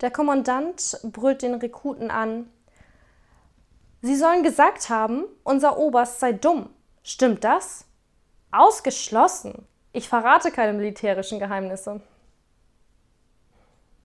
Der Kommandant brüllt den Rekruten an. Sie sollen gesagt haben, unser Oberst sei dumm. Stimmt das? Ausgeschlossen. Ich verrate keine militärischen Geheimnisse.